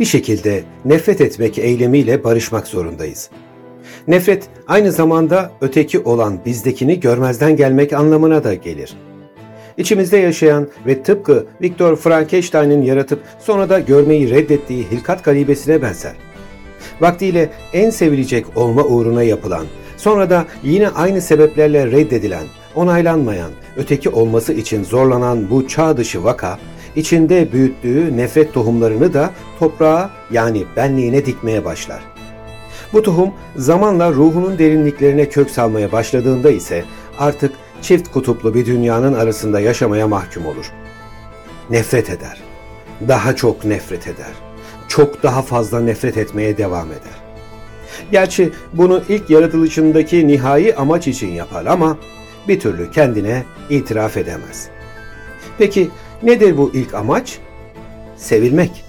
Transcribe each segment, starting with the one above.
Bir şekilde nefret etmek eylemiyle barışmak zorundayız. Nefret aynı zamanda öteki olan bizdekini görmezden gelmek anlamına da gelir. İçimizde yaşayan ve tıpkı Viktor Frankenstein'in yaratıp sonra da görmeyi reddettiği hilkat garibesine benzer. Vaktiyle en sevilecek olma uğruna yapılan, sonra da yine aynı sebeplerle reddedilen, onaylanmayan, öteki olması için zorlanan bu çağ dışı vaka, içinde büyüttüğü nefret tohumlarını da toprağa yani benliğine dikmeye başlar. Bu tohum zamanla ruhunun derinliklerine kök salmaya başladığında ise artık çift kutuplu bir dünyanın arasında yaşamaya mahkum olur. Nefret eder. Daha çok nefret eder. Çok daha fazla nefret etmeye devam eder. Gerçi bunu ilk yaratılışındaki nihai amaç için yapar ama bir türlü kendine itiraf edemez. Peki nedir bu ilk amaç? Sevilmek.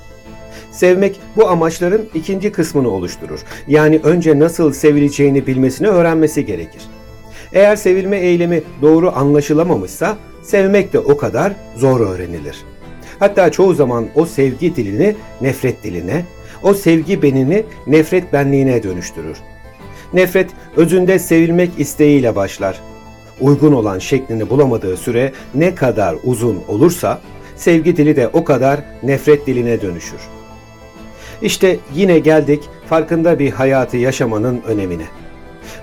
Sevmek bu amaçların ikinci kısmını oluşturur. Yani önce nasıl sevileceğini bilmesini öğrenmesi gerekir. Eğer sevilme eylemi doğru anlaşılamamışsa sevmek de o kadar zor öğrenilir. Hatta çoğu zaman o sevgi dilini nefret diline, o sevgi benini nefret benliğine dönüştürür. Nefret özünde sevilmek isteğiyle başlar. Uygun olan şeklini bulamadığı süre ne kadar uzun olursa sevgi dili de o kadar nefret diline dönüşür. İşte yine geldik farkında bir hayatı yaşamanın önemine.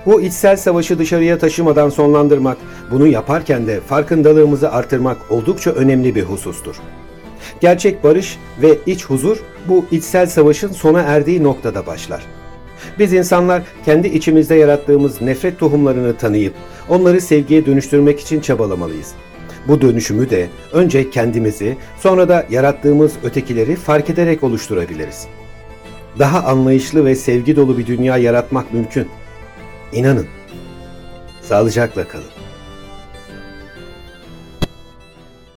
Bu içsel savaşı dışarıya taşımadan sonlandırmak, bunu yaparken de farkındalığımızı artırmak oldukça önemli bir husustur. Gerçek barış ve iç huzur bu içsel savaşın sona erdiği noktada başlar. Biz insanlar kendi içimizde yarattığımız nefret tohumlarını tanıyıp onları sevgiye dönüştürmek için çabalamalıyız. Bu dönüşümü de önce kendimizi, sonra da yarattığımız ötekileri fark ederek oluşturabiliriz. Daha anlayışlı ve sevgi dolu bir dünya yaratmak mümkün. İnanın. Sağlıcakla kalın.